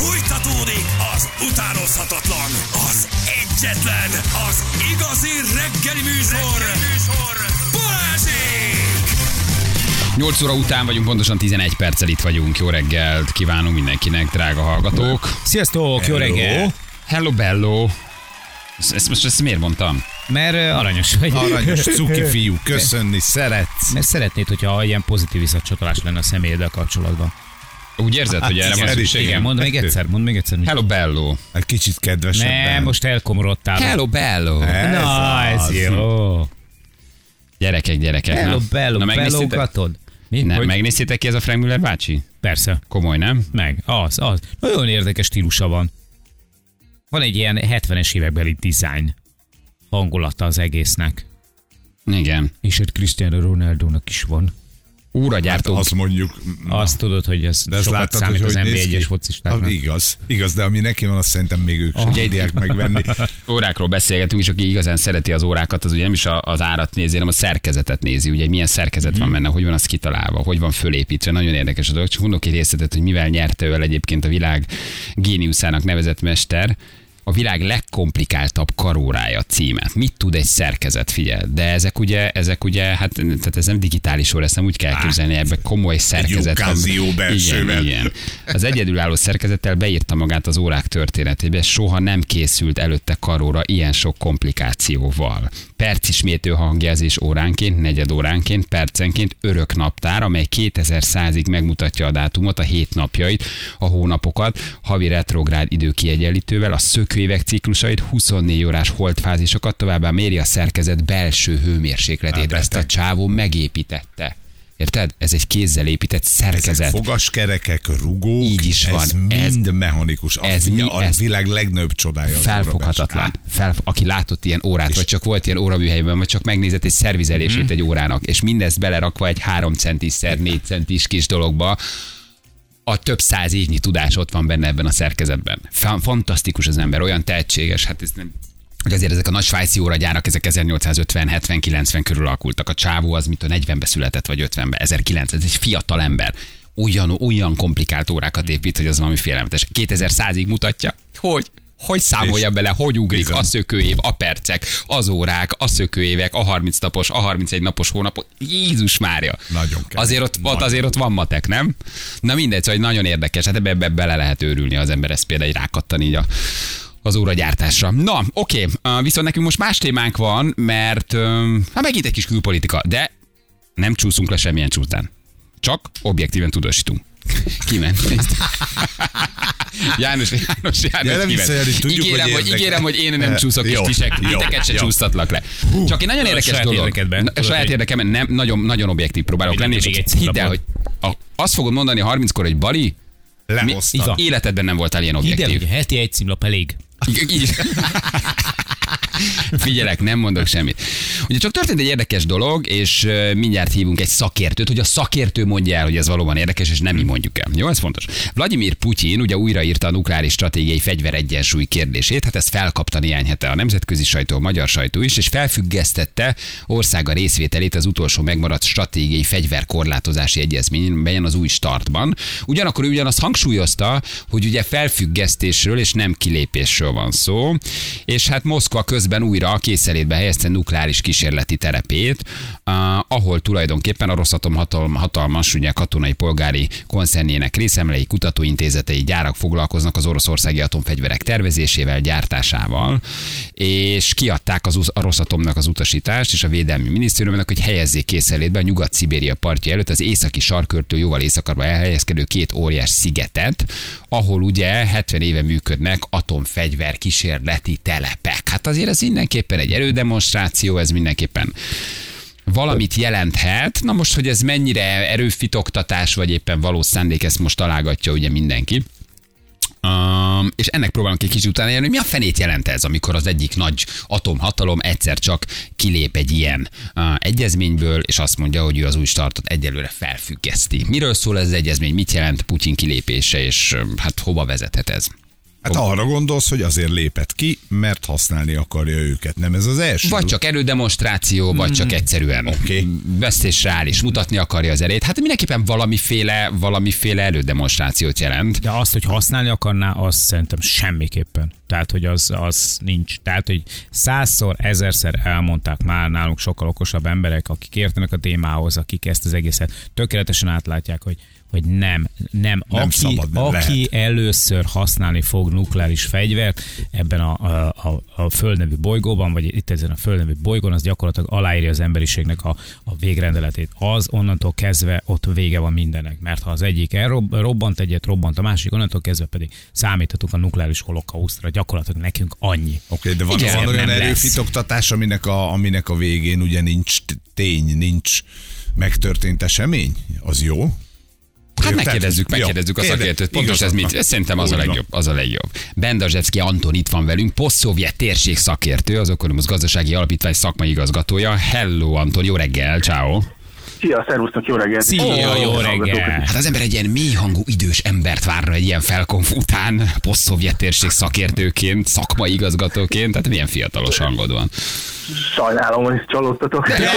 Fújtatódik az utánozhatatlan, az egyetlen, az igazi reggeli műsor, reggeli műsor Balázsék! 8 óra után vagyunk, pontosan 11 perccel itt vagyunk. Jó reggelt kívánunk mindenkinek, drága hallgatók. Sziasztok, jó reggel! Hello, bello. Ezt, ezt most ezt miért mondtam? Mert aranyos vagy. Aranyos, cuki fiú, köszönni szeretsz. Mert szeretnéd, hogyha ilyen pozitív visszacsatolás lenne a személyeddel kapcsolatban. Úgy érzed, hogy erre van igen, szükségem? Igen, mondd még egyszer, mondd még egyszer. Hello, bello. Egy kicsit kedvesebben. Ne, most elkomorodtál. Hello, bello. Ez Na, ez jó. Gyerekek, gyerekek. Hello, na. bello, Na, megnéztétek? bellógatod. Mi? Ne, Hogy? megnéztétek ki ez a Frank Müller bácsi? Persze, Komoly, nem? meg. Az, az. Nagyon érdekes stílusa van. Van egy ilyen 70-es évekbeli design hangulata az egésznek. Igen. És egy Cristiano Ronaldo-nak is van. Úragyártó. Azt mondjuk, na, Azt tudod, hogy ez de sokat láttad, számít hogy az NBA néz ki? 1-es focistáknak. Ah, Igaz, igaz, de ami neki van, azt szerintem még ők sem tudják megvenni. órákról beszélgetünk, és aki igazán szereti az órákat, az ugye nem is az árat nézi, hanem a szerkezetet nézi, ugye milyen szerkezet van benne, hogy van az kitalálva, hogy van fölépítve. Nagyon érdekes a dolog. Csak mondok egy részletet, hogy mivel nyerte ő el egyébként a világ géniuszának nevezett mester, a világ legkomplikáltabb karórája címet. Mit tud egy szerkezet, figyel? De ezek ugye, ezek ugye, hát tehát ez nem digitális óra, ezt nem úgy kell képzelni, ebbe komoly szerkezet. Casio belsővel. Igen, igen. Az egyedülálló szerkezettel beírta magát az órák történetébe, soha nem készült előtte karóra ilyen sok komplikációval. Percismétő hangjelzés óránként, negyed óránként, percenként örök naptár, amely 2100-ig megmutatja a dátumot, a hét napjait, a hónapokat, havi retrográd időkiegyenlítővel, a szökőévek ciklusait, 24 órás holdfázisokat, továbbá méri a szerkezet belső hőmérsékletét. Ezt a csávó megépítette. Érted? Ez egy kézzel épített Ezek szerkezet. fogaskerekek, rugók, Így is ez van. Ez- mind mechanikus. A, ez ez mi- a ez- világ legnagyobb csodája. az Felfoghatatlan. órabes. Fel, aki látott ilyen órát, vagy csak volt ilyen óraműhelyben, vagy csak megnézett egy szervizelését Mhm. egy órának, és mindezt belerakva egy 3 centis szer 4 centis kis dologba, a több száz évnyi tudás ott van benne ebben a szerkezetben. Fa- Fantasztikus az ember, olyan tehetséges, hát ez nem, hogy azért ezek a nagy svájci óragyárak, ezek 1850, 70, 90 körül alakultak. A csávó az, mint a 40-be született, vagy 50-be, 1900, ez egy fiatal ember. Olyan, olyan komplikált órákat épít, hogy az valami félelmetes. 2100-ig mutatja, hogy hogy számolja És bele, hogy ugrik bizony. a szökőév, a percek, az órák, a szökőévek, a 30 napos, a 31 napos hónapok. Jézus Mária. Nagyon kemény. Azért ott, Nagyon. azért ott van matek, nem? Na mindegy, szóval nagyon érdekes, hát ebbe, ebbe bele lehet őrülni az ember, ezt például rákattan így a, az óragyártásra. Na, oké, viszont nekünk most más témánk van, mert hát megint egy kis külpolitika, de nem csúszunk le semmilyen csúsztán. Csak objektíven tudósítunk. Kiment. János, János, János, Gyere kiment. tudjuk, ígérem, hogy érdekel. ígérem, hogy én nem csúszok kis Jó, tisek, jó, titeket se jó. csúsztatlak le. Csak egy nagyon érdekes saját dolog. érdekedben. Na, saját érdekemen nem, nagyon, nagyon objektív próbálok lenni, és hidd el, hogy a, azt fogod mondani 30-kor, hogy Bali, mi, Lehozta. életedben nem voltál ilyen Hidd el, objektív. hogy heti egy címlap elég. Így- Figyelek, nem mondok semmit. Ugye csak történt egy érdekes dolog, és mindjárt hívunk egy szakértőt, hogy a szakértő mondja el, hogy ez valóban érdekes, és nem mi mondjuk el. Jó, ez fontos. Vladimir Putyin ugye újraírta a nukleáris stratégiai fegyver egyensúly kérdését, hát ezt felkapta néhány hete a nemzetközi sajtó, a magyar sajtó is, és felfüggesztette országa részvételét az utolsó megmaradt stratégiai fegyverkorlátozási egyezményben az új startban. Ugyanakkor ő ugyanazt hangsúlyozta, hogy ugye felfüggesztésről és nem kilépésről van szó, és hát Moszkva közben újra a készelétbe helyezte nukleáris kísérleti terepét, ah, ahol tulajdonképpen a Rosszatom hatalm, hatalmas ugye katonai polgári koncernjének részemlei, kutatóintézetei, gyárak foglalkoznak az oroszországi atomfegyverek tervezésével, gyártásával, és kiadták az, a Rosszatomnak az utasítást, és a Védelmi Minisztériumnak, hogy helyezzék készelétbe a Nyugat-Szibéria partja előtt az északi sarkörtől jóval északabbra elhelyezkedő két óriás szigetet, ahol ugye 70 éve működnek atomfegyver kísérleti telepek. Hát azért ez mindenképpen egy erődemonstráció, ez mindenképpen valamit jelenthet. Na most, hogy ez mennyire erőfitoktatás, vagy éppen valós szándék, ezt most találgatja ugye mindenki. Um, és ennek próbálunk egy kicsit utána járni, hogy mi a fenét jelent ez, amikor az egyik nagy atomhatalom egyszer csak kilép egy ilyen uh, egyezményből, és azt mondja, hogy ő az új startot egyelőre felfüggeszti. Miről szól ez az egyezmény, mit jelent Putyin kilépése, és um, hát hova vezethet ez? Hát arra gondolsz, hogy azért lépett ki, mert használni akarja őket. Nem ez az első? Vagy csak erődemonstráció, vagy csak egyszerűen Oké. vesztésre áll és mutatni akarja az erét. Hát mindenképpen valamiféle, valamiféle erődemonstrációt jelent. De azt, hogy használni akarná, az szerintem semmiképpen. Tehát, hogy az, az nincs. Tehát, hogy százszor, ezerszer elmondták már nálunk sokkal okosabb emberek, akik értenek a témához, akik ezt az egészet tökéletesen átlátják, hogy hogy nem, nem. Nem aki, szabad, aki először használni fog nukleáris fegyvert ebben a, a, a, a földnevű bolygóban, vagy itt ezen a földnevű bolygón, az gyakorlatilag aláírja az emberiségnek a, a végrendeletét. Az onnantól kezdve ott vége van mindennek, mert ha az egyik elrobbant egyet, robbant a másik, onnantól kezdve pedig számíthatunk a nukleáris holokausztra. Gyakorlatilag nekünk annyi. Oké, de van, Igen, van olyan erőfitoktatás, aminek a, aminek a végén ugye nincs tény, nincs megtörtént esemény? Az jó? Hát megkérdezzük, megkérdezzük a Érde- szakértőt. Pontos ez mit? Szerintem az a legjobb. Az a legjobb. Bendazsevszki Anton itt van velünk, posztszovjet térség szakértő, az Okonomusz Gazdasági Alapítvány szakmai igazgatója. Hello Anton, jó reggel, ciao. Szia, szervusztok, jó reggelt! Szia, jó hallgatók. reggel! Hát az ember egy ilyen mély hangú idős embert várna egy ilyen felkonf után, posztszovjet térség szakértőként, szakmai igazgatóként, tehát milyen fiatalos hangod van. Sajnálom, hogy csalódtatok. De, de,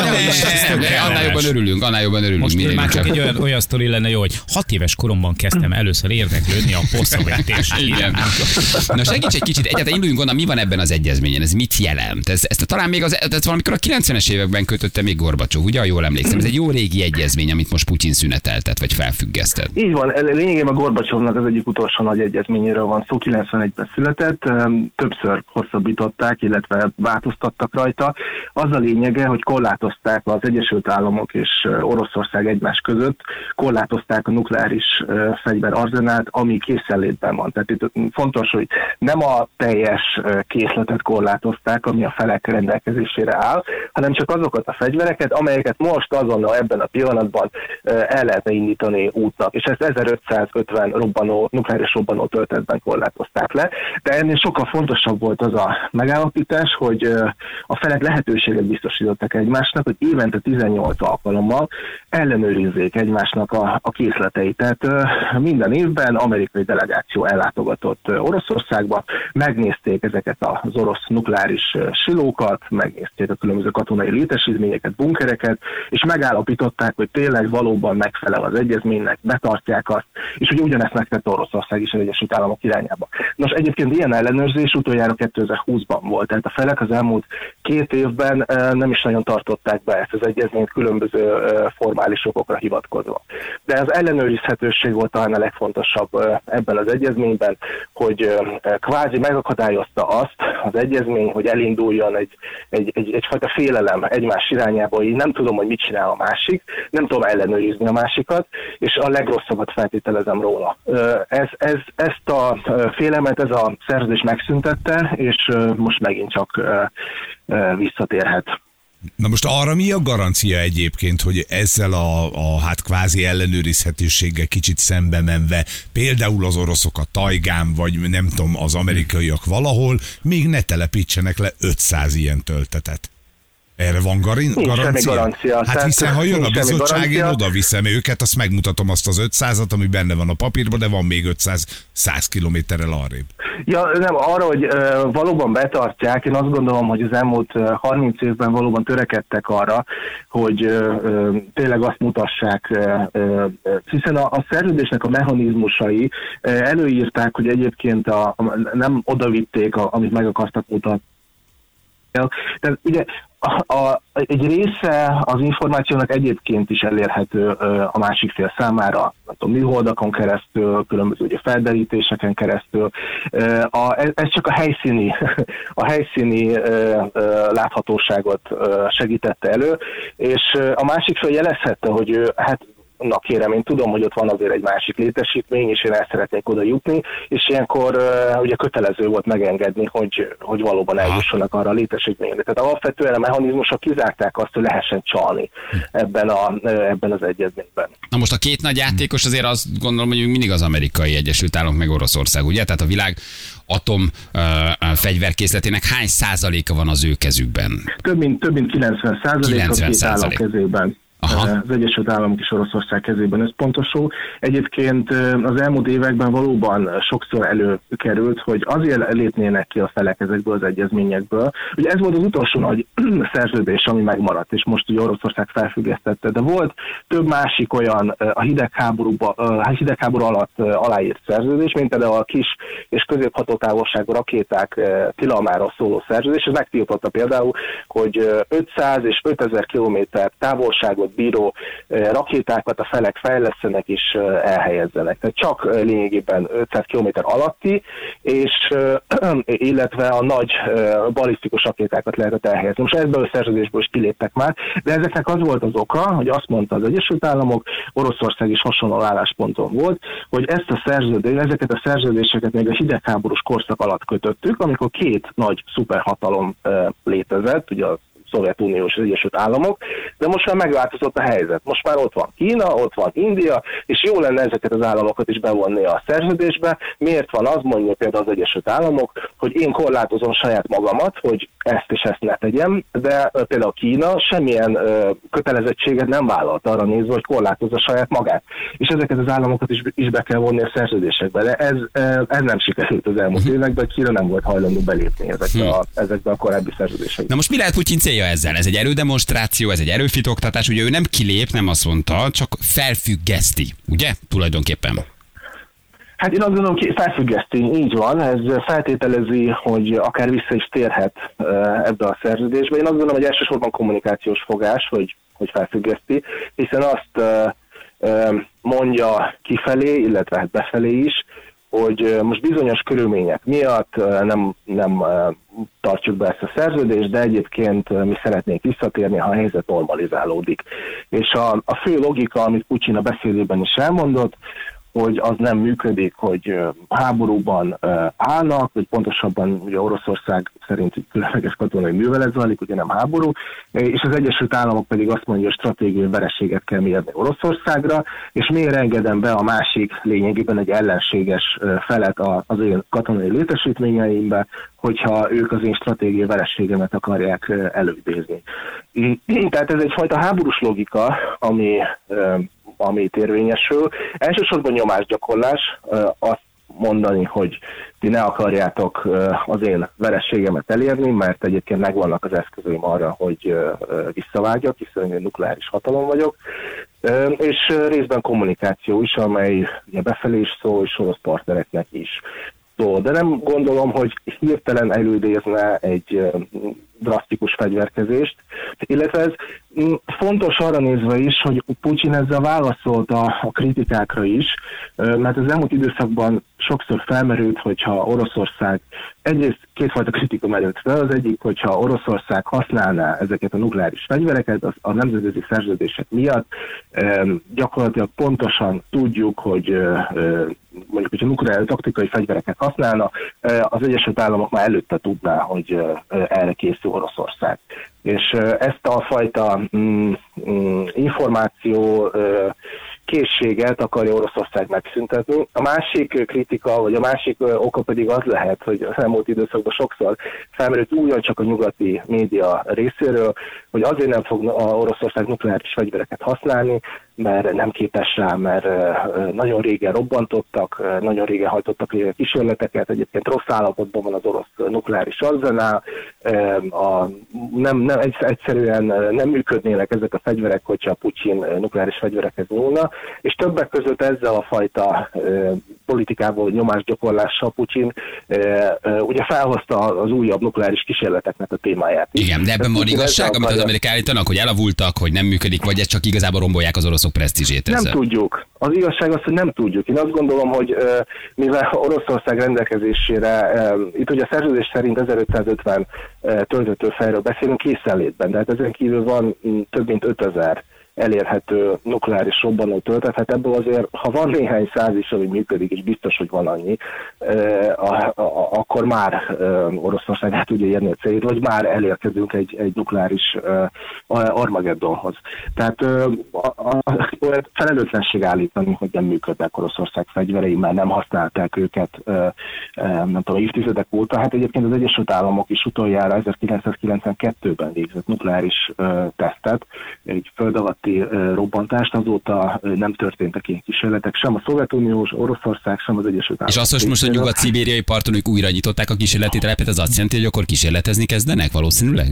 de, de, annál jobban örülünk, annál jobban örülünk. Most már csak egy olyan, olyan sztori lenne jó, hogy hat éves koromban kezdtem először érdeklődni a posztszovjet térségben. Na segíts egy kicsit, egyáltalán induljunk onnan, mi van ebben az egyezményen, ez mit jelent? Ez, ezt talán még az, ez valamikor a 90-es években kötötte még Gorbacsov, ugye, ha jól emlékszem. Ez egy jó régi egyezmény, amit most Putyin szüneteltet, vagy felfüggesztett. Így van, lényegében Gorbacsovnak az egyik utolsó nagy egyezményéről van szó, 91-ben született, többször hosszabbították, illetve változtattak rajta. Az a lényege, hogy korlátozták az Egyesült Államok és Oroszország egymás között, korlátozták a nukleáris ö, fegyver arzenát, ami készenlétben van. Tehát itt fontos, hogy nem a teljes készletet korlátozták, ami a felek rendelkezésére áll, hanem csak azokat a fegyvereket, amelyeket most azonnal ebben a pillanatban el lehetne indítani útnak. És ezt 1550 robbanó, nukleáris robbanó töltetben korlátozták le. De ennél sokkal fontosabb volt az a megállapítás, hogy a felek lehetőséget biztosítottak egymásnak, hogy évente 18 alkalommal ellenőrizzék egymásnak a, a készleteit. Tehát minden évben amerikai delegáció ellátogatott Oroszországba, megnézték ezeket az orosz nukleáris silókat, megnézték a különböző katonai létesítményeket, bunkereket, és megállapították, hogy tényleg valóban megfelel az egyezménynek, betartják azt, és hogy ugyanezt megtette Oroszország is az Egyesült Államok irányába. Nos, egyébként ilyen ellenőrzés utoljára 2020-ban volt, tehát a felek az elmúlt két évben eh, nem is nagyon tartották be ezt az egyezményt különböző eh, formális okokra hivatkozva. De az ellenőrizhetőség volt talán a legfontosabb eh, ebben az egyezményben, hogy kvázi megakadályozta azt az egyezmény, hogy elinduljon egy, egy, egy, egyfajta félelem egymás irányába, hogy nem tudom, hogy mit csinál a másik, nem tudom ellenőrizni a másikat, és a legrosszabbat feltételezem róla. Ez, ez, ezt a félelmet ez a szerződés megszüntette, és most megint csak visszatérhet. Na most arra mi a garancia egyébként, hogy ezzel a, a hát kvázi ellenőrizhetőséggel kicsit szembe menve, például az oroszok a tajgán, vagy nem tudom, az amerikaiak valahol, még ne telepítsenek le 500 ilyen töltetet. Erre van garin- semmi garancia? garancia. Hát Tehát hiszen, ha jön a nincs bizottság, én garancia. oda viszem őket, azt megmutatom azt az 500-at, ami benne van a papírban, de van még 500 100 kilométerrel arrébb. Ja, nem, arra, hogy ö, valóban betartják, én azt gondolom, hogy az elmúlt ö, 30 évben valóban törekedtek arra, hogy ö, ö, tényleg azt mutassák, ö, ö, hiszen a, a szerződésnek a mechanizmusai ö, előírták, hogy egyébként a, a, nem odavitték, a, amit meg akartak mutatni. Tehát ugye a, a, egy része az információnak egyébként is elérhető ö, a másik fél számára, nem tudom, műholdakon keresztül, különböző ugye felderítéseken keresztül. Ö, A, ez, csak a helyszíni, a helyszíni ö, ö, láthatóságot ö, segítette elő, és a másik fél jelezhette, hogy ő, hát na kérem, én tudom, hogy ott van azért egy másik létesítmény, és én el szeretnék oda jutni, és ilyenkor uh, ugye kötelező volt megengedni, hogy, hogy valóban eljussanak arra a létesítményre. Tehát alapvetően a mechanizmusok kizárták azt, hogy lehessen csalni ebben, a, ö, ebben az egyezményben. Na most a két nagy játékos azért azt gondolom, hogy mindig az amerikai Egyesült Államok meg Oroszország, ugye? Tehát a világ atom uh, fegyverkészletének hány százaléka van az ő kezükben? Több mint, több mint 90 százalék a 90 két állam százalék. kezében. Aha. az Egyesült Államok és Oroszország kezében összpontosul. Egyébként az elmúlt években valóban sokszor előkerült, hogy azért lépnének ki a felek ezekből az egyezményekből. Ugye ez volt az utolsó nagy szerződés, ami megmaradt, és most ugye Oroszország felfüggesztette, de volt több másik olyan a hidegháborúba, a hidegháború alatt aláírt szerződés, mint például a kis és középhatótávolságú rakéták tilalmáról szóló szerződés. Ez megtiltotta például, hogy 500 és 5000 kilométer távolságot bíró rakétákat a felek fejlesztenek és elhelyezzenek. Tehát csak lényegében 500 km alatti, és illetve a nagy balisztikus rakétákat lehetett elhelyezni. Most ebből a szerződésből is kiléptek már, de ezeknek az volt az oka, hogy azt mondta az Egyesült Államok, Oroszország is hasonló állásponton volt, hogy ezt a szerződést, ezeket a szerződéseket még a hidegháborús korszak alatt kötöttük, amikor két nagy szuperhatalom létezett, ugye a Szovjetunió és az Egyesült Államok, de most már megváltozott a helyzet. Most már ott van Kína, ott van India, és jó lenne ezeket az államokat is bevonni a szerződésbe. Miért van az, mondja például az Egyesült Államok, hogy én korlátozom saját magamat, hogy ezt és ezt ne tegyem, de például Kína semmilyen kötelezettséget nem vállalt arra nézve, hogy korlátozza saját magát. És ezeket az államokat is, is be kell vonni a szerződésekbe. De ez, ez nem sikerült az elmúlt években, Kína nem volt hajlandó belépni ezekbe a, ezekbe a korábbi szerződésekbe. Na most mi lehet Putyin célja ezzel? Ez egy erődemonstráció, ez egy erőfitoktatás, ugye ő nem kilép, nem azt mondta, csak felfüggeszti, ugye? Tulajdonképpen. Hát én azt gondolom, hogy felfüggeszti, így van, ez feltételezi, hogy akár vissza is térhet ebbe a szerződésbe. Én azt gondolom, hogy elsősorban kommunikációs fogás, hogy, hogy felfüggeszti, hiszen azt mondja kifelé, illetve hát befelé is, hogy most bizonyos körülmények miatt nem, nem tartjuk be ezt a szerződést, de egyébként mi szeretnénk visszatérni, ha a helyzet normalizálódik. És a, a fő logika, amit Putin a beszédében is elmondott, hogy az nem működik, hogy háborúban állnak, vagy pontosabban ugye Oroszország szerint különleges katonai művelet zajlik, ugye nem háború, és az Egyesült Államok pedig azt mondja, hogy stratégiai vereséget kell mérni Oroszországra, és miért engedem be a másik lényegében egy ellenséges felet az én katonai létesítményeimbe, hogyha ők az én stratégiai verességemet akarják előidézni. Tehát ez egyfajta háborús logika, ami amit érvényesül. Elsősorban nyomásgyakorlás, azt mondani, hogy ti ne akarjátok az én verességemet elérni, mert egyébként megvannak az eszközeim arra, hogy visszavágjak, hiszen én nukleáris hatalom vagyok, és részben kommunikáció is, amely ugye befelé is szól, és orosz partnereknek is szól. De nem gondolom, hogy hirtelen elődézne egy drasztikus fegyverkezést, illetve ez mm, fontos arra nézve is, hogy Putyin ezzel válaszolt a, a kritikákra is, mert az elmúlt időszakban sokszor felmerült, hogyha Oroszország, egyrészt kétfajta kritika merült fel, az egyik, hogyha Oroszország használná ezeket a nukleáris fegyvereket az, a nemzetközi szerződések miatt, gyakorlatilag pontosan tudjuk, hogy mondjuk, hogyha nukleáris taktikai fegyvereket használna, az Egyesült Államok már előtte tudná, hogy erre készül Oroszország. És ezt a fajta mm, mm, információ készséget akarja Oroszország megszüntetni. A másik kritika, vagy a másik oka pedig az lehet, hogy az elmúlt időszakban sokszor felmerült csak a nyugati média részéről, hogy azért nem fog a Oroszország nukleáris fegyvereket használni, mert nem képes rá, mert nagyon régen robbantottak, nagyon régen hajtottak kísérleteket, egyébként rossz állapotban van az orosz nukleáris arzenál, a, nem, nem, egyszerűen nem működnének ezek a fegyverek, hogyha Putyin nukleáris fegyverekhez nyúlna, és többek között ezzel a fajta politikából nyomásgyakorlással Putyin ugye felhozta az újabb nukleáris kísérleteknek a témáját. Igen, de ebben van igazság, amit az amerikai állítanak, hogy elavultak, hogy nem működik, vagy ez csak igazából rombolják az oroszok presztízsét ezzel? Nem tudjuk. Az igazság az, hogy nem tudjuk. Én azt gondolom, hogy mivel Oroszország rendelkezésére, itt ugye a szerződés szerint 1550 töltőfejről beszélünk készenlétben, de hát ezen kívül van több mint 5000 elérhető nukleáris robbanó töltet, hát ebből azért, ha van néhány száz is, ami működik, és biztos, hogy van annyi, akkor már Oroszország el tudja érni a célt, vagy már elérkezünk egy, egy nukleáris Armageddonhoz. Tehát a, felelőtlenség állítani, hogy nem működnek Oroszország fegyverei, mert nem használták őket nem tudom, évtizedek óta. Hát egyébként az Egyesült Államok is utoljára 1992-ben végzett nukleáris tesztet, egy föld alatt előtti robbantást, azóta nem történtek ilyen kísérletek, sem a Szovjetunió, sem Oroszország, sem az Egyesült Államok. És azt most, most a nyugat-szibériai parton ők újra nyitották a kísérleti telepet, az azt jelenti, hogy akkor kísérletezni kezdenek valószínűleg?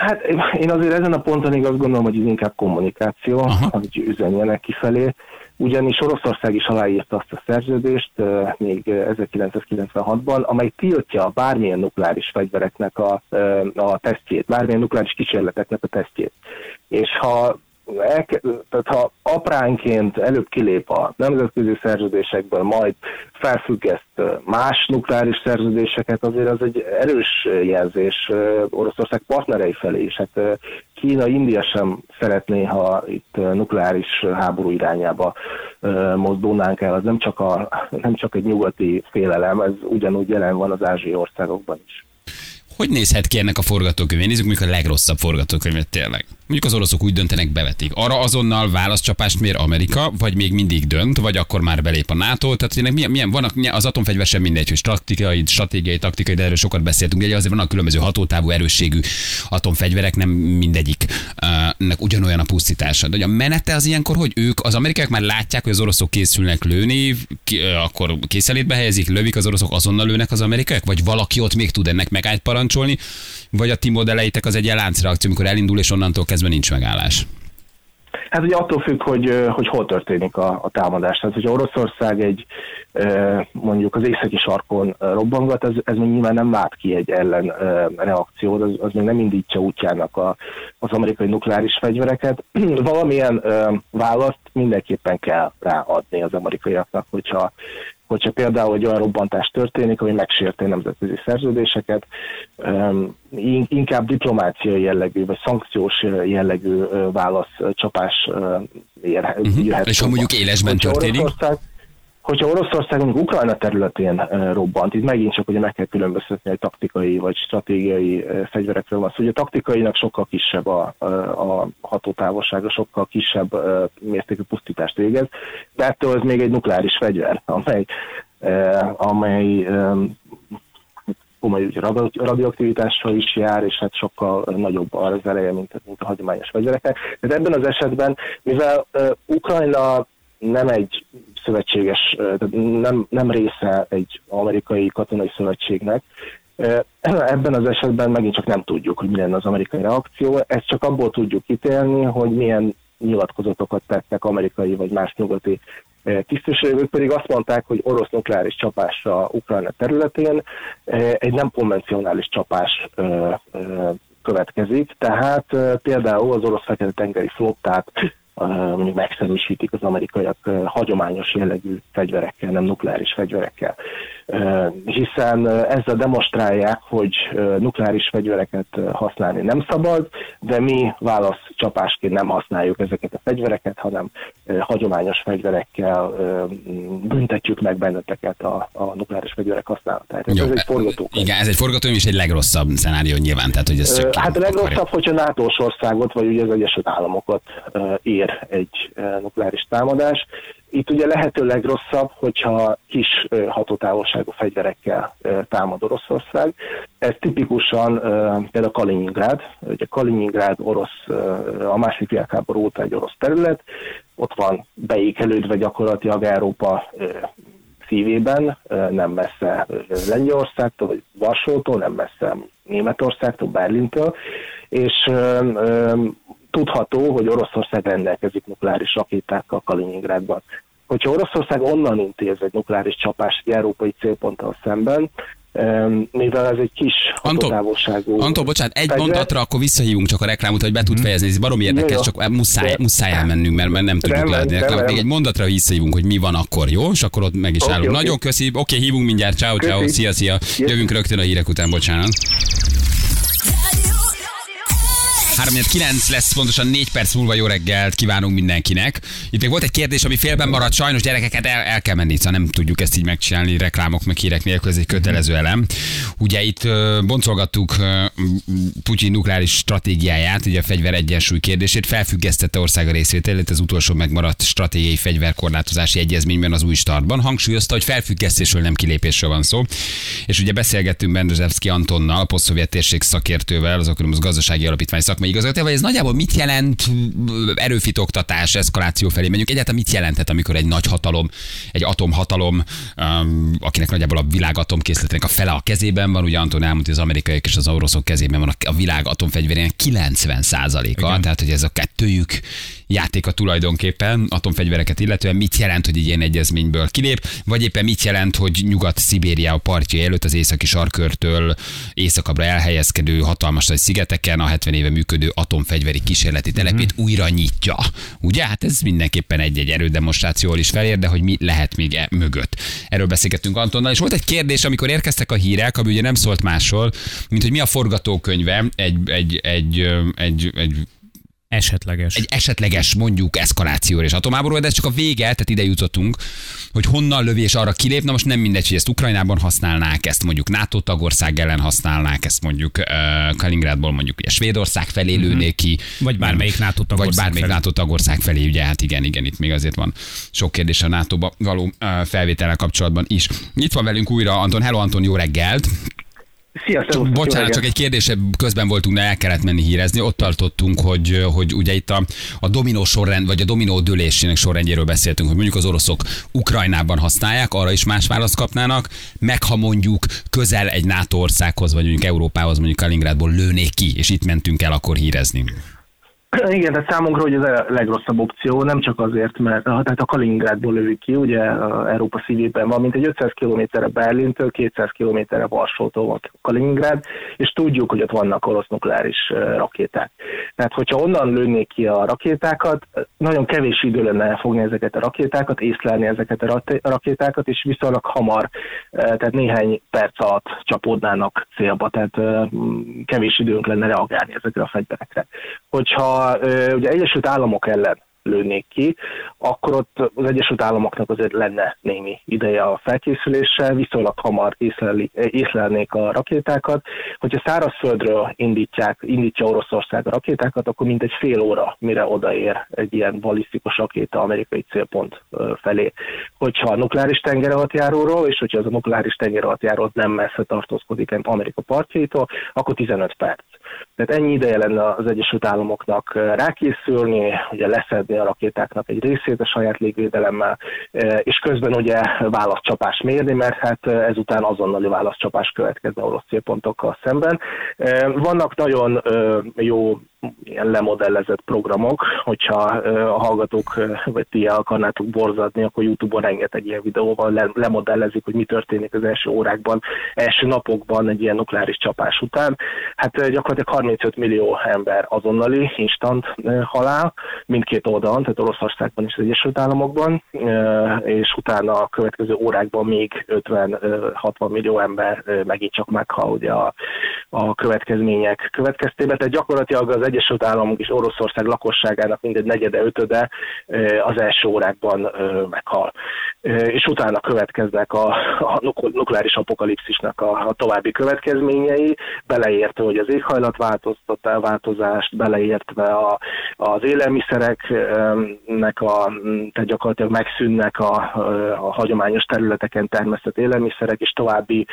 Hát én azért ezen a ponton még azt gondolom, hogy ez inkább kommunikáció. Aha. hogy üzenjenek kifelé. Ugyanis Oroszország is aláírta azt a szerződést még euh, 1996-ban, amely tiltja bármilyen nukleáris fegyvereknek a, a tesztjét, bármilyen nukleáris kísérleteknek a tesztjét. És ha tehát ha apránként előbb kilép a nemzetközi szerződésekből, majd felfüggeszt más nukleáris szerződéseket, azért az egy erős jelzés Oroszország partnerei felé is. Hát Kína, India sem szeretné, ha itt nukleáris háború irányába mozdulnánk el. Az nem csak, a, nem csak egy nyugati félelem, ez ugyanúgy jelen van az ázsiai országokban is. Hogy nézhet ki ennek a forgatókönyvén? Nézzük mondjuk a legrosszabb forgatókönyvet tényleg. Mondjuk az oroszok úgy döntenek, bevetik. Arra azonnal válaszcsapást mér Amerika, vagy még mindig dönt, vagy akkor már belép a NATO. Tehát ennek milyen, milyen vannak, az atomfegyver sem mindegy, hogy stratégiai, stratégiai, taktikai, de erről sokat beszéltünk. Ugye azért vannak különböző hatótávú erősségű atomfegyverek, nem mindegyik uh, nek ugyanolyan a pusztítása. De a menete az ilyenkor, hogy ők, az amerikaiak már látják, hogy az oroszok készülnek lőni, ki, akkor készelétbe helyezik, lövik az oroszok, azonnal lőnek az amerikaiak, vagy valaki ott még tud ennek megállt parancsolni, vagy a ti modelleitek az egy ilyen láncreakció, amikor elindul, és onnantól kezdve nincs megállás. Hát ugye attól függ, hogy, hogy hol történik a, a támadás. Tehát, hogyha Oroszország egy mondjuk az északi sarkon robbangat, ez, ez még nyilván nem vált ki egy ellen reakciót, az, az még nem indítja útjának a, az amerikai nukleáris fegyvereket. Valamilyen választ mindenképpen kell ráadni az amerikaiaknak, hogyha hogyha például egy olyan robbantás történik, ami megsérti nemzetközi szerződéseket, inkább diplomáciai jellegű, vagy szankciós jellegű ö, válaszcsapás ö, ér- jöhet. És ha mondjuk élesben történik? Oroszország, hogyha Oroszország mondjuk Ukrajna területén robbant, itt megint csak ugye meg kell különböztetni, hogy taktikai vagy stratégiai fegyverekről van szó. Ugye a taktikainak sokkal kisebb a, a, hatótávolsága, sokkal kisebb mértékű pusztítást végez, de ettől ez még egy nukleáris fegyver, amely, amely komoly radioaktivitással is jár, és hát sokkal nagyobb az ereje, mint, a hagyományos fegyvereknek. De ebben az esetben, mivel Ukrajna nem egy szövetséges, nem, nem része egy amerikai katonai szövetségnek, ebben az esetben megint csak nem tudjuk, hogy mi lenne az amerikai reakció. Ezt csak abból tudjuk ítélni, hogy milyen nyilatkozatokat tettek amerikai vagy más nyugati tisztviselők, pedig azt mondták, hogy orosz nukleáris csapásra Ukrajna területén egy nem konvencionális csapás következik, tehát eh, például az orosz fekete-tengeri flottát eh, mondjuk megszerűsítik az amerikaiak hagyományos jellegű fegyverekkel, nem nukleáris fegyverekkel. Hiszen ezzel demonstrálják, hogy nukleáris fegyvereket használni nem szabad, de mi válaszcsapásként nem használjuk ezeket a fegyvereket, hanem hagyományos fegyverekkel büntetjük meg benneteket a, a nukleáris fegyverek használatára. Ez Jó, egy forgatókönyv. Igen, ez egy forgatókönyv és egy legrosszabb szenárió nyilván, tehát hogy ez csak Hát a akarja. legrosszabb, hogyha nato országot, vagy ugye az Egyesült Államokat ö, ér egy ö, nukleáris támadás. Itt ugye lehető legrosszabb, hogyha kis ö, hatótávolságú fegyverekkel ö, támad Oroszország. Ez tipikusan például Kaliningrád. Ugye Kaliningrád orosz, a második világháború óta egy orosz terület. Ott van beékelődve gyakorlatilag Európa szívében, nem messze Lengyelországtól, vagy Varsótól, nem messze Németországtól, Berlintől, és tudható, hogy Oroszország rendelkezik nukleáris rakétákkal Kaliningrádban. Hogyha Oroszország onnan intéz egy nukleáris csapást egy európai célponttal szemben, mivel ez egy kis Anton, hatótávolságú... Anton, bocsánat, egy fegyver, mondatra, akkor visszahívunk csak a reklámot, hogy be tud fejezni. Ez baromi érdekes, Jó, jó. csak muszáj, De- muszáj elmennünk, mert, mert nem tudjuk Rendben, látni. Még egy mondatra visszahívunk, hogy mi van akkor, jó? És akkor ott meg is Oké, állunk. oké. Nagyon köszi. Oké, hívunk mindjárt. Ciao, ciao. Szia, szia. Jövünk rögtön a hírek után, bocsánat. 3-9 lesz pontosan 4 perc múlva jó reggelt kívánunk mindenkinek. Itt még volt egy kérdés, ami félben maradt, sajnos gyerekeket el, el kell menni, szóval nem tudjuk ezt így megcsinálni reklámok meg hírek nélkül, ez egy kötelező elem. Ugye itt ö, boncolgattuk ö, Putyin nukleáris stratégiáját, ugye a fegyver egyensúly kérdését, felfüggesztette országa részvételét az utolsó megmaradt stratégiai fegyverkorlátozási egyezményben az új startban. Hangsúlyozta, hogy felfüggesztésről nem kilépésről van szó. És ugye beszélgettünk Bendezsevszki Antonnal, a posztszovjet térség szakértővel, az Okromos Gazdasági Alapítvány szakmai szakmai igazgató, vagy ez nagyjából mit jelent ö, erőfitoktatás, eszkaláció felé megyünk? Egyáltalán mit jelentett, amikor egy nagy hatalom, egy atomhatalom, um, akinek nagyjából a világ atomkészletének a fele a kezében van, ugye Anton elmondta, az amerikaiak és az oroszok kezében van a- a világ atomfegyverének 90 a tehát hogy ez a kettőjük játéka tulajdonképpen atomfegyvereket illetően mit jelent, hogy egy ilyen egyezményből kilép, vagy éppen mit jelent, hogy Nyugat-Szibéria a partja előtt az északi sarkörtől északabbra elhelyezkedő hatalmas nagy szigeteken a 70 éve működő atomfegyveri kísérleti telepét Mhm. újra nyitja. Ugye? Hát ez mindenképpen egy-egy erődemonstrációval is felér, de hogy mi lehet még e mögött. Erről beszélgettünk Antonnal, és volt egy kérdés, amikor érkeztek a hírek, ami ugye nem szólt másról, mint hogy mi a forgatókönyve egy, egy, egy, ö, egy, egy Esetleges. egy esetleges mondjuk eszkalációra és atomáborúra, de ez csak a vége, tehát ide jutottunk, hogy honnan lövés arra kilép. Na most nem mindegy, hogy ezt Ukrajnában használnák, ezt mondjuk NATO tagország ellen használnák, ezt mondjuk uh, Kaliningrádból mondjuk ugye Svédország felé lőnék ki. Mhm. Vagy bármelyik NATO Vagy tagország bármelyik felé. NATO tagország felé, ugye hát igen, igen, itt még azért van sok kérdés a NATO-ba való uh, felvétellel kapcsolatban is. Itt van velünk újra Anton. Hello Anton, jó reggelt! Szia, Bocsánat, csak egy kérdés, közben voltunk, de el kellett menni hírezni. Ott tartottunk, hogy, hogy ugye itt a, a dominó sorrend, vagy a dominó dőlésének sorrendjéről beszéltünk, hogy mondjuk az oroszok Ukrajnában használják, arra is más választ kapnának, meg ha mondjuk közel egy NATO országhoz, vagy mondjuk Európához, mondjuk Kaliningrádból lőnék ki, és itt mentünk el akkor hírezni. Igen, tehát számunkra hogy ez a legrosszabb opció, nem csak azért, mert tehát a Kaliningrádból lövik ki, ugye a Európa szívében van, mint egy 500 kilométerre Berlintől, 200 kilométerre Varsótól van Kaliningrád, és tudjuk, hogy ott vannak orosz nukleáris rakéták. Tehát, hogyha onnan lőnék ki a rakétákat, nagyon kevés idő lenne elfogni ezeket a rakétákat, észlelni ezeket a rakétákat, és viszonylag hamar, eh, tehát néhány perc alatt csapódnának célba, tehát kevés időnk lenne reagálni ezekre a fegyverekre. Hogyha ugye Egyesült Államok ellen lőnék ki, akkor ott az Egyesült Államoknak azért lenne némi ideje a felkészüléssel, viszonylag hamar észleli, észlelnék a rakétákat. Hogyha szárazföldről indítják, indítja Oroszország a rakétákat, akkor mintegy fél óra, mire odaér egy ilyen balisztikus rakéta amerikai célpont felé. Hogyha nukleáris tengeralattjáróról, és hogyha az a nukleáris tengeralattjáró nem messze tartózkodik Amerika partjaitól, akkor 15 perc. Tehát ennyi ideje lenne az Egyesült Államoknak eh, rákészülni, ugye leszedni a rakétáknak egy részét a saját légvédelemmel, eh, és közben ugye válaszcsapás mérni, mert hát eh, ezután azonnali válaszcsapás következne orosz célpontokkal szemben. Vannak nagyon jó ilyen lemodellezett programok, hogyha a hallgatók vagy ti akarnátok borzadni, akkor YouTube-on rengeteg ilyen videóval le, lemodellezik, hogy mi történik az első órákban, első napokban egy ilyen nukleáris csapás után. Hát gyakorlatilag 35 millió ember azonnali, instant halál, mindkét oldalon, tehát Oroszországban és az Egyesült Államokban, és utána a következő órákban még 50-60 millió ember megint csak meghal ugye a, a következmények következtében. Tehát gyakorlatilag az Egyesült Államok és Oroszország lakosságának mindegy negyede, ötöde az első órákban meghal. És utána következnek a, a nuk- nukleáris apokalipszisnak a, a további következményei, beleértve, hogy az éghajlatváltozást, beleértve a, az élelmiszereknek a, tehát gyakorlatilag megszűnnek a, a hagyományos területeken termesztett élelmiszerek, és további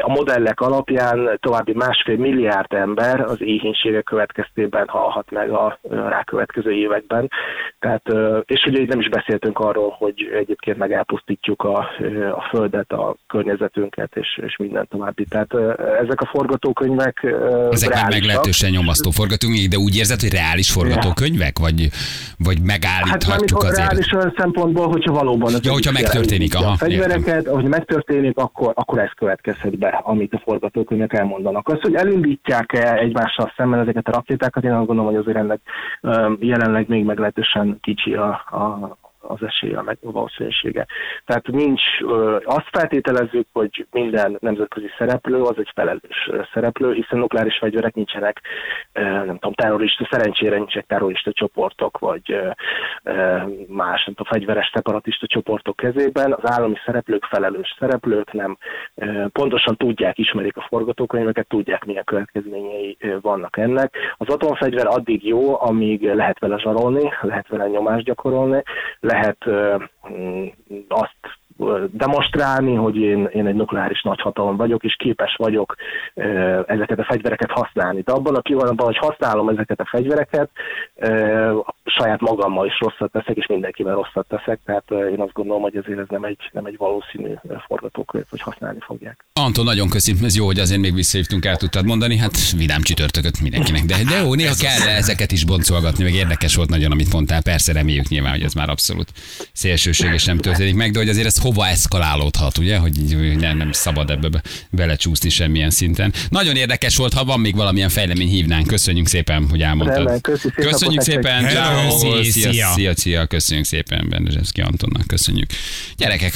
a modellek alapján további másfél milliárd ember az éhénységek következtében halhat meg a rákövetkező években. Tehát, és ugye nem is beszéltünk arról, hogy egyébként meg elpusztítjuk a, a földet, a környezetünket, és, és minden további. Tehát ezek a forgatókönyvek Ezek meg reálisak. meglehetősen nyomasztó forgatókönyvek, de úgy érzed, hogy reális forgatókönyvek? Vagy, vagy Hát megállíthatjuk mármint azért? reális olyan szempontból, hogyha valóban az Ja, hogyha megtörténik, aha, a fegyvereket, ahogy megtörténik, akkor, akkor ez következhet be, amit a forgatókönyvek elmondanak. Az, hogy elindítják-e egymással szemben ezeket a rakétákat, én azt gondolom, hogy azért ennek jelenleg még meglehetősen kicsi a, a az esélye, meg a valószínűsége. Tehát nincs, azt feltételezzük, hogy minden nemzetközi szereplő az egy felelős szereplő, hiszen nukleáris fegyverek nincsenek, nem tudom, terrorista, szerencsére nincsenek terrorista csoportok, vagy más, nem tudom, fegyveres separatista csoportok kezében. Az állami szereplők felelős szereplők, nem pontosan tudják, ismerik a forgatókönyveket, tudják, milyen következményei vannak ennek. Az atomfegyver addig jó, amíg lehet vele zsarolni, lehet vele nyomást gyakorolni, lehet mm, azt demonstrálni, hogy én, én egy nukleáris nagyhatalom vagyok, és képes vagyok ezeket a fegyvereket használni. De abban a pillanatban, hogy használom ezeket a fegyvereket, saját magammal is rosszat teszek, és mindenkivel rosszat teszek, tehát én azt gondolom, hogy ezért ez nem egy, nem egy valószínű forgatókönyv, hogy használni fogják. Anton, nagyon köszi. Ez jó, hogy azért még visszahívtunk, el tudtad mondani. Hát vidám csütörtököt mindenkinek. De, de jó, néha kell ezeket is boncolgatni, meg érdekes volt nagyon, amit mondtál. Persze reméljük nyilván, hogy ez már abszolút szélsőséges nem történik meg, de hogy azért ez hova eszkalálódhat, ugye? Hogy így nem, nem szabad ebbe be- belecsúszni semmilyen szinten. Nagyon érdekes volt, ha van még valamilyen fejlemény, hívnánk. Köszönjük szépen, hogy elmondtad. Rendben, köszi, szép Köszönjük szépen. Ciao. Hello. Szia, Szia. szia, szia, köszönjük szépen Bendezsevszki Antonnak, köszönjük. Gyerekek,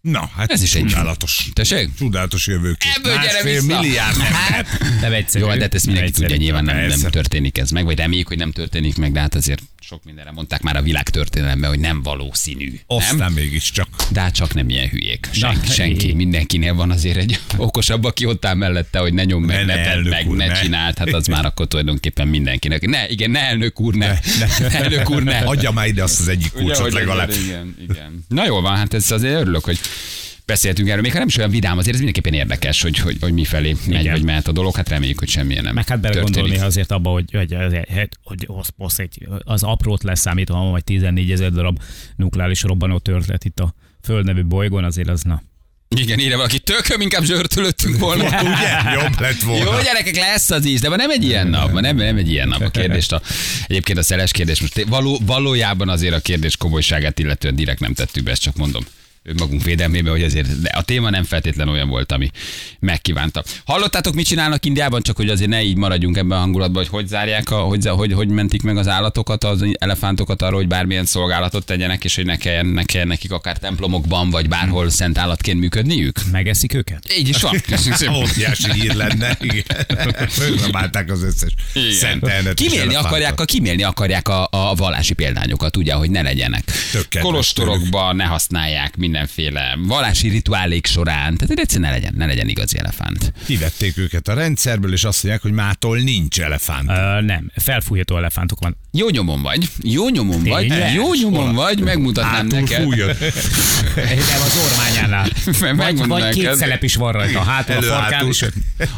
Na, hát Ez is egy- csodálatos. tessék? Csodálatos jövőkép. Ebből gyere Másfél vissza. milliárd ember. Nem egyszerű. Jó, de hát ezt mindenki tudja, nyilván nem, nem történik ez meg, vagy reméljük, hogy nem történik meg, de hát azért sok mindenre mondták már a világ történelemben, hogy nem valószínű. Aztán Nem? mégiscsak. De hát csak nem ilyen hülyék. Sen, Na, senki, így. mindenkinél van azért egy okosabb, aki ott áll mellette, hogy ne nyom meg, Ne, ne, ne, ne, elnök meg, úr, ne, ne. csináld, hát az már akkor tulajdonképpen mindenkinek. Ne, igen, ne elnök úr, ne. ne. Elnök úr, ne. Adja már ide azt az egyik Ugye, kulcsot hogy legalább. Igen, igen. Na jól van, hát ez azért örülök, hogy beszéltünk erről, még ha nem is olyan vidám, azért ez mindenképpen érdekes, hogy, hogy, hogy mifelé megy, Igen. vagy mehet a dolog, hát reméljük, hogy semmilyen nem Meg hát belegondolni azért abba, hogy, hogy, azért, hát, hogy az, az, egy, az aprót leszámítva, van vagy 14 ezer darab nukleáris robbanó történet itt a Föld nevű bolygón, azért az na. Igen, írja valaki, tököm, inkább zsörtölöttünk volna. Ugye? Jobb lett volna. Jó, gyerekek, lesz az is, de ma nem egy ilyen nap, ma nem, nem egy ilyen nap. A kérdést, a, egyébként a szeles kérdés, most való, valójában azért a kérdés komolyságát illetően direkt nem tettük be, ezt csak mondom önmagunk védelmében, hogy azért de a téma nem feltétlen olyan volt, ami megkívánta. Hallottátok, mit csinálnak Indiában, csak hogy azért ne így maradjunk ebben a hangulatban, hogy hogy zárják, a, hogy, hogy, hogy mentik meg az állatokat, az elefántokat arra, hogy bármilyen szolgálatot tegyenek, és hogy ne kelljen, ne kelljen nekik akár templomokban, vagy bárhol szent állatként működniük? Megeszik őket? Így is van. Köszönjük szépen. Óriási hír lenne. Igen. Fölzabálták az összes szent elnet. és Kimélni akarják, a, kimélni akarják a, a vallási példányokat, ugye, hogy ne legyenek. Tök kedves Kolostorokban ne használják mindenféle vallási rituálék során. Tehát egyszerűen ne legyen, ne legyen igazi elefánt. Kivették őket a rendszerből, és azt mondják, hogy mától nincs elefánt. Ö, nem, felfújható elefántok van. Jó nyomon vagy, jó nyomon vagy, Tényleg? jó nyomon vagy, megmutatnám Hátul neked. fújod. Nem az ormányánál. Vagy, vagy két neked. szelep is van rajta, a hátul, a Elő, farkán hátul. is.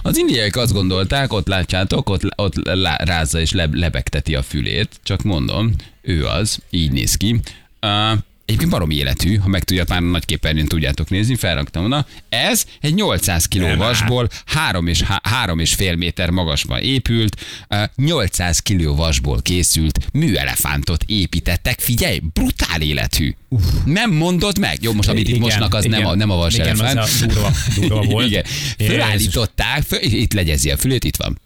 Az indiaiak azt gondolták, ott látjátok, ott, ott lá- rázza és le, lebegteti a fülét, csak mondom, ő az, így néz ki. Uh, Egyébként baromi életű, ha meg tudját már nagy képernyőn tudjátok nézni, felraktam oda. Ez egy 800 kg Nem vasból, 3 és, 3 és fél méter magasban épült, uh, 800 kg vasból készült műelefántot építettek. Figyelj, brutál életű. Nem mondod meg? Jó, most amit itt mosnak, az nem igen. a, nem a vas Igen, az elefánt. a durva- durva volt. Igen. Fölállították, föl, itt legyezi a fülét, itt van.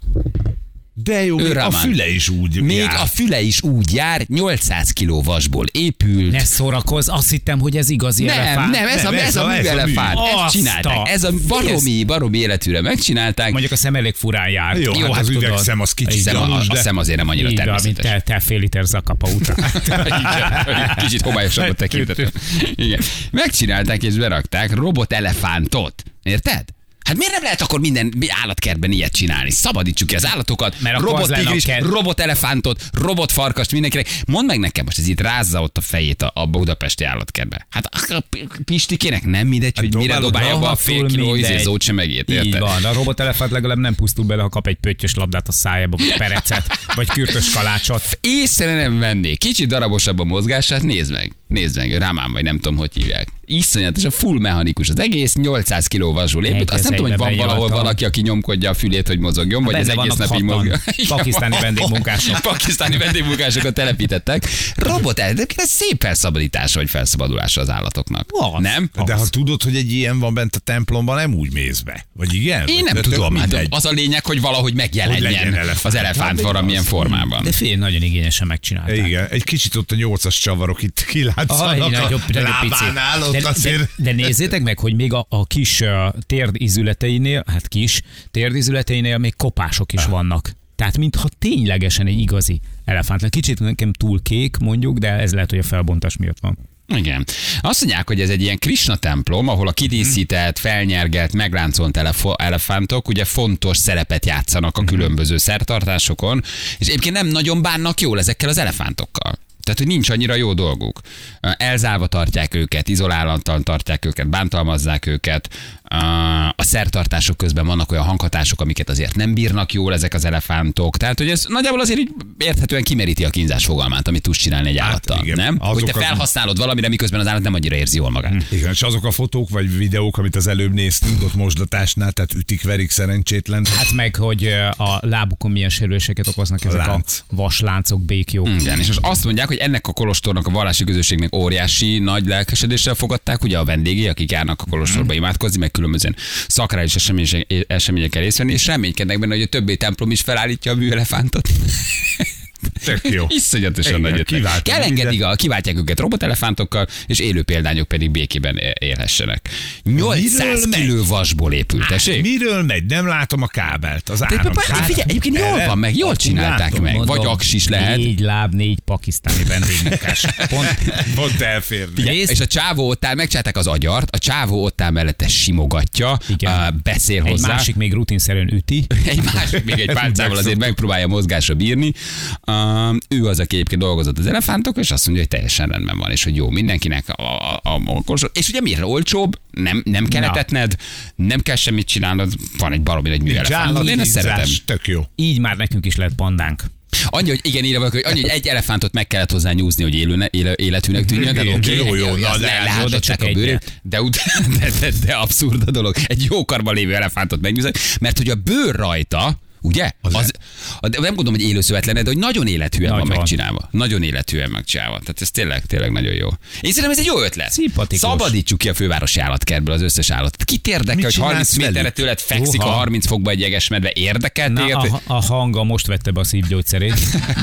De jó, még a füle is úgy Még jár. a füle is úgy jár, 800 kg vasból épült. Ne szórakozz, azt hittem, hogy ez igazi nem, elefánt. nem, ez, Nem, a, ez, ez a, a- ez a műelefánt. mű. Ezt csinálták. a- Ez a baromi, baromi életűre megcsinálták. Mondjuk a szem elég furán jár. Jó, hát az tudod. üvegszem az kicsit Szem, a, gyanús, a de- szem azért nem annyira Így van, mint természetes. te, te fél liter zakapa után. Kicsit homályosabbot tekintetem. Igen. Megcsinálták és berakták robot elefántot. Érted? Hát miért nem lehet akkor minden állatkertben ilyet csinálni? Szabadítsuk ki az állatokat, Mert robot tigris, robot elefántot, robot farkast mindenkinek. Mondd meg nekem most, ez itt rázza ott a fejét a, a budapesti állatkertbe. Hát a Pistikének nem mindegy, hogy mire dobálja be a fél kiló izé mindegy. zót sem megért, Így érted? van, a robotelefánt legalább nem pusztul bele, ha kap egy pöttyös labdát a szájába, vagy perecet, vagy kürtös kalácsot. Észre nem venné. Kicsit darabosabb a mozgását, nézd meg. Nézd meg, Rámán vagy nem tudom, hogy hívják. Iszonyatos, a full mechanikus. Az egész 800 kg vasból épült. Azt nem tudom, hogy van valahol valaki, aki nyomkodja a fülét, hogy mozogjon, vagy ez Benne egész napig hatan mozog. Pakisztáni vendégmunkások. Pakisztáni vendégmunkásokat telepítettek. Robot el, de ez szép felszabadulása, vagy felszabadulása az állatoknak. Az. Nem? De ha tudod, hogy egy ilyen van bent a templomban, nem úgy mész be. Vagy igen? Én nem De tudom, hát mindegy. az a lényeg, hogy valahogy Hogy megjelenjen elefánt. az elefánt Hát, valamilyen az. formában. De fél, nagyon igényesen megcsinálták. Igen, egy kicsit ott a nyolcas csavarok itt Ah, nagyobb, a nagyobb lábánál, ott De, de, azért. de, nézzétek meg, hogy még a, a kis uh, térdizületeinél, hát kis térdizületeinél még kopások is vannak. Tehát mintha ténylegesen egy igazi elefánt. Kicsit nekem túl kék mondjuk, de ez lehet, hogy a felbontás miatt van. Igen. Azt mondják, hogy ez egy ilyen Krishna templom, ahol a kidíszített, felnyergelt, megráncolt elefo- elefántok ugye fontos szerepet játszanak a különböző szertartásokon, és egyébként nem nagyon bánnak jól ezekkel az elefántokkal. Tehát, hogy nincs annyira jó dolguk. Elzárva tartják őket, izolálatlan tartják őket, bántalmazzák őket. A szertartások közben vannak olyan hanghatások, amiket azért nem bírnak jól ezek az elefántok. Tehát, hogy ez nagyjából azért így érthetően kimeríti a kínzás fogalmát, amit tudsz csinálni egy állattal. igen. nem? Hogy te felhasználod valamire, miközben az állat nem annyira érzi jól magát. Igen, és azok a fotók vagy videók, amit az előbb néztünk ott mosdatásnál, tehát ütik, verik szerencsétlen. Hát meg, hogy a lábukon milyen sérüléseket okoznak ezek Lánc. a vasláncok, békjók. Igen, és most azt mondják, hogy ennek a kolostornak, a vallási közösségnek óriási nagy lelkesedéssel fogadták, ugye a vendégei, akik járnak a kolostorba imádkozni, meg különböző szakrális események- eseményekkel részt venni, és reménykednek benne, hogy a többi templom is felállítja a műelefántot. Tök jó. Iszonyatosan nagy ötlet. minden. a, kiváltják őket robotelefántokkal, és élő példányok pedig békében élhessenek. 800 Miről megy? kiló vasból épült, tessék? Miről megy? Nem látom a kábelt, az áram. de, Hát, figyelj, egyébként jól van meg, jól csinálták látom. meg. Vagy Mondom, aksis lehet. Négy láb, négy pakisztáni vendégmunkás. Pont, Pont elférni. Figyelj, és a csávó ott áll, megcsinálták az agyart, a csávó ott áll mellette simogatja, Igen. beszél egy hozzá. másik még rutinszerűen üti. egy másik, még egy pálcával azért megpróbálja mozgásra bírni. Um, ő az, aki egyébként dolgozott az elefántok, és azt mondja, hogy teljesen rendben van, és hogy jó mindenkinek a, a, a, a És ugye miért olcsóbb? Nem, nem kell Na. etetned, nem kell semmit csinálnod, van egy baromi Nincs műelefántod. Én ezt szeretem. tök jó. Így már nekünk is lett pandánk. Annyi, hogy igen, írja valaki, hogy annyi, hogy egy elefántot meg kellett hozzá nyúzni, hogy élőne, éle, életűnek tűnjön. Igen, oké, jó, jó, na, de- le- de lehántották csak a bőrét, de, de, de, de, abszurd a dolog. Egy jó karban lévő elefántot megnyúzni, mert hogy a bőr rajta, Ugye? Az, az, nem gondolom, hogy élőszövetlen, de hogy nagyon élethűen van Nagyon. megcsinálva. Nagyon élethűen megcsinálva. Tehát ez tényleg, tényleg nagyon jó. Én szerintem ez egy jó ötlet. Szimpatikus. Szabadítsuk ki a fővárosi állatkertből az összes állatot. Kit érdekel, Mit hogy 30 csinálsz velük? méterre tőled fekszik Uha. a 30 fokba egy jegesmedve? Érdekel Na, téged? a, a hanga most vette be a szívgyógyszerét.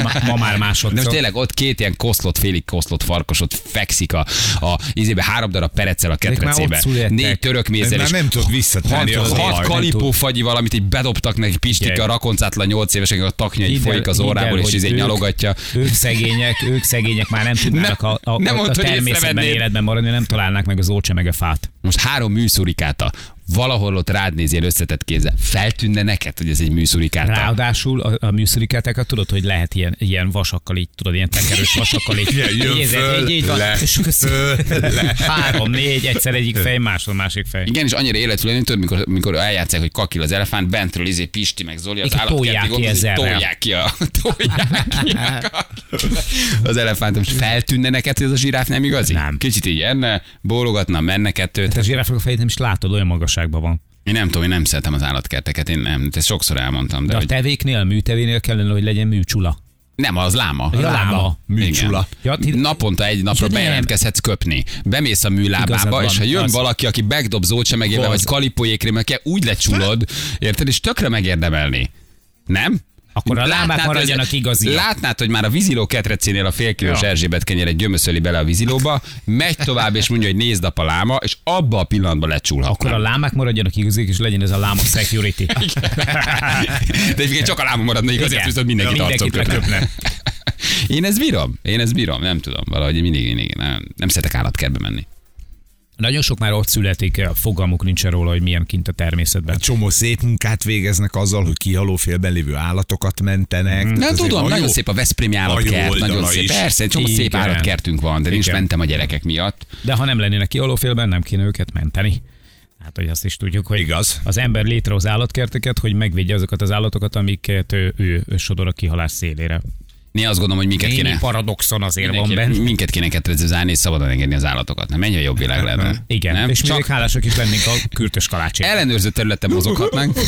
Ma, ma már de másodszor. most tényleg ott két ilyen koszlott, félig koszlott farkas ott fekszik a, a izébe három darab perecel a ketrecébe. Négy török mézzel, nem tudod visszatenni hat, hat olajt. kalipófagyi valamit így bedobtak neki Pistike, Igen. a rakoncátlan nyolc évesek, a taknya így Hidd folyik az órából, és izé nyalogatja. Ők szegények, ők szegények már nem tudnának a, a, nem a, a természetben életben maradni, nem találnák meg az olcsemege fát. Most három műszurikáta valahol ott rád nézél összetett kézzel. Feltűnne neked, hogy ez egy műszurikáta? Ráadásul a, a műszurikátákat tudod, hogy lehet ilyen, ilyen vasakkal így, tudod, ilyen tekerős vasakkal így. Jön így, föl, így, így van. le, És föl, le. Három, négy, egyszer egyik fej, másod másik fej. Igen, és annyira tudod, mikor, mikor eljátszák, hogy kakil az elefánt, bentről izé Pisti meg Zoli, az tolják állatkerti ezerrel. tolják ki a, tolják ki a az elefánt. Most feltűnne neked, hogy ez a zsiráf nem igazi? Nem. Kicsit így enne, bólogatna, menne kettőt. Te a zsiráfnak a fejét nem is látod, olyan magasságban van. Én nem tudom, én nem szeretem az állatkerteket, én nem, ezt sokszor elmondtam, de, De a hogy tevéknél, a műtevénél kellene, hogy legyen műcsula. nem, az láma. Ja, láma. Műcsula. Ja, ti- Naponta egy napra Ja, nem. bejelentkezhetsz köpni. Bemész a műlábába, és ha jön az. valaki, aki megdob zócsemegével, vagy Az. kalipójékrémmel, úgy lecsulod, érted, és tökre megérdemelni. Nem? Akkor a hogy maradjanak ez- igaziak. Látnád, hogy már a víziló ketrecénél a félkilós Ja. Erzsébet kenyeret gyömöszöli bele a vízilóba, megy tovább, és mondja, hogy nézd a láma, és abba a pillanatban lecsulhat. Akkor a lámák maradjanak igazik, és legyen ez a láma security. De egyébként csak a láma maradna igaz, Igen. viszont mindenkit Ja, mindenkit leköpne. Én ezt bírom, én ezt bírom, nem tudom, valahogy mindig, mindig nem, nem szeretek állatkertbe menni. Nagyon sok már ott születik, fogalmuk nincs róla, hogy milyen kint a természetben. Csomó szép munkát végeznek azzal, hogy kihalófélben lévő állatokat mentenek. Nem Tehát azért tudom, nagyon jó- szép a Veszprémi állatkert, nagyon szép. is. Persze, egy csomó szép Igen. állatkertünk van, de én is Igen. mentem a gyerekek miatt. De ha nem lennének kihalófélben, nem kéne őket menteni. Hát, hogy azt is tudjuk, hogy Igaz. az ember létrehoz állatkerteket, hogy megvédje azokat az állatokat, amiket ő, ő, ő sodor a kihalás szélére. Én azt gondolom, hogy minket Némi kéne, paradoxon azért van minket, benne. minket kéne ketrezőzálni és szabadon engedni az állatokat. Nem, mennyire jobb világ lenne. Igen, nem? és Csak hálásak is lennénk a kürtös kalácsért. ellenőrzött területen mozoghatnánk.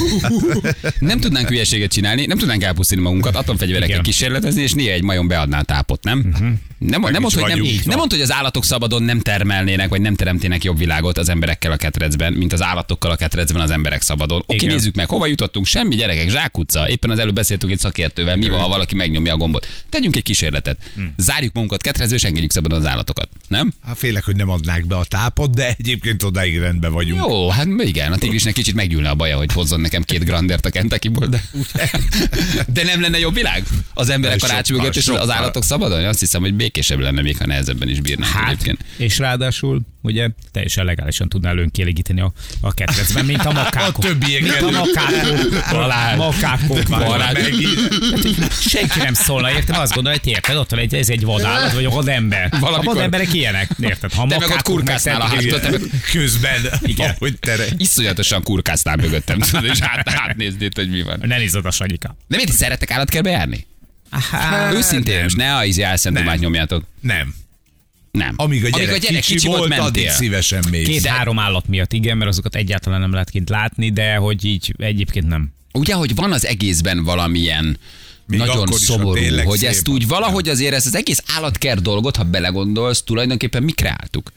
nem tudnánk hülyeséget csinálni, nem tudnánk elpusztítani magunkat, atomfegyverekkel kísérletezni, és néha egy majom beadná a tápot, nem? Uh-huh. Nem, nem, mondd, hogy nem, nem mondd, hogy az állatok szabadon nem termelnének, vagy nem teremtének jobb világot az emberekkel a ketrecben, mint az állatokkal a ketrecben az emberek szabadon. Oké, nézzük meg, hova jutottunk, semmi gyerekek, zsákutca. Éppen az előbb beszéltünk egy szakértővel, mi van, ha valaki megnyomja a gombot. Tegyünk egy kísérletet. Zárjuk magunkat ketrezbe, és engedjük szabadon az állatokat. Nem? Hát félek, hogy nem adnák be a tápot, de egyébként odáig rendben vagyunk. Jó, hát igen, a tigrisnek kicsit meggyűlne a baja, hogy hozzon nekem két grandert a Kentuckyból, de, de nem lenne jobb világ? Az emberek mögött, és az állatok szabadon? Azt hiszem, hogy békésebb lenne, még ha nehezebben is bírnánk Hát, egyébként. és ráadásul ugye teljesen legálisan tudnál önkielégíteni a, a ketrecben, mint a makákok. A többieket. Mint a makákok. Balázs. Makákok. Balázs. Hát, Senki nem szólna, érted? Azt gondolod, hogy érted, ott van egy, ez egy vadállat, vagy a vadember. Valamikor- A vademberek ilyenek, érted? Ha Te meg ott kurkásznál a háttól, te meg Közben, Igen. ahogy tere. iszonyatosan kurkáztál mögöttem, tudod, és hát, átnéznéd, hogy mi van. Ne nézd a Sanyika. De miért szeretek állatkertbe járni? Hát, Őszintén, nem. most ne a izé álszentomát nyomjátok. Nem. Nem. Amíg a gyerek, Amíg a gyerek kicsi, volt, addig mentél. szívesen mész. Két-három állat miatt igen, mert azokat egyáltalán nem lehet kint látni, de hogy így egyébként nem. Ugye, hogy van az egészben valamilyen Még nagyon akkor szomorú, hogy ezt úgy valahogy azért ezt az egész állatkert dolgot, ha belegondolsz, tulajdonképpen mi kreáltuk.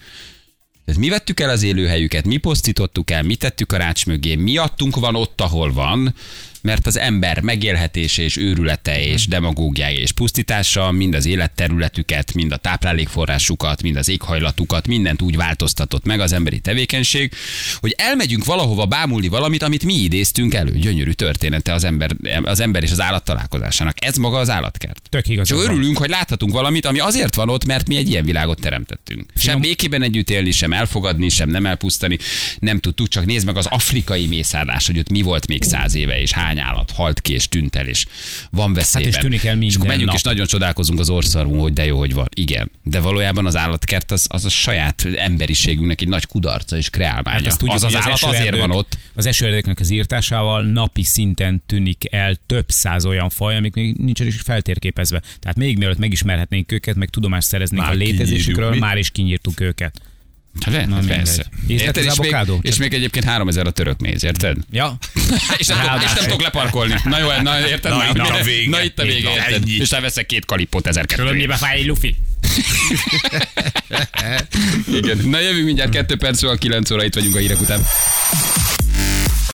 Tehát mi vettük el az élőhelyüket, mi posztítottuk el, mi tettük a rács mögé, miattunk van ott, ahol van, mert az ember megélhetése és őrülete és demagógiája és pusztítása mind az életterületüket, mind a táplálékforrásukat, mind az éghajlatukat, mindent úgy változtatott meg az emberi tevékenység, hogy elmegyünk valahova bámulni valamit, amit mi idéztünk elő. Gyönyörű története az ember, az ember és az állat találkozásának. Ez maga az állatkert. Tök igaz. Csak örülünk, hogy láthatunk valamit, ami azért van ott, mert mi egy ilyen világot teremtettünk. Sem békében együtt élni, sem elfogadni, sem nem elpusztani. Nem tudtuk, csak nézd meg az afrikai mészárlás, hogy ott mi volt még száz éve, és hány állat halt ki, és tűnt el, és van veszélyben. Hát és tűnik el és akkor minden megyünk, nap. és nagyon csodálkozunk az orszarvunk, hogy de jó, hogy van. Igen. De valójában az állatkert az, az a saját emberiségünknek egy nagy kudarca és kreálmánya. Hát tudjuk, az az hogy állat azért esőerdők- van ott. Az esőerdőknek az írtásával napi szinten tűnik el több száz olyan faj, amik még nincsen is feltérképezve. Tehát még mielőtt megismerhetnénk őket, meg tudomást szereznénk Már a létezésükről, már is kinyírtuk őket. Hát, Na, Na, persze. Az és, még, és még egyébként 3000 a török néz, érted? Ja, és, nem tudok, és nem tudok leparkolni. Na jó, na érted? Na, Na, itt a vége. na itt a vége, érted? És elveszek két kalipot 1002 tudom, mibe fáj egy lufi. Igen. Na jövünk mindjárt 2 perc, a 9 óra itt vagyunk a hírek után.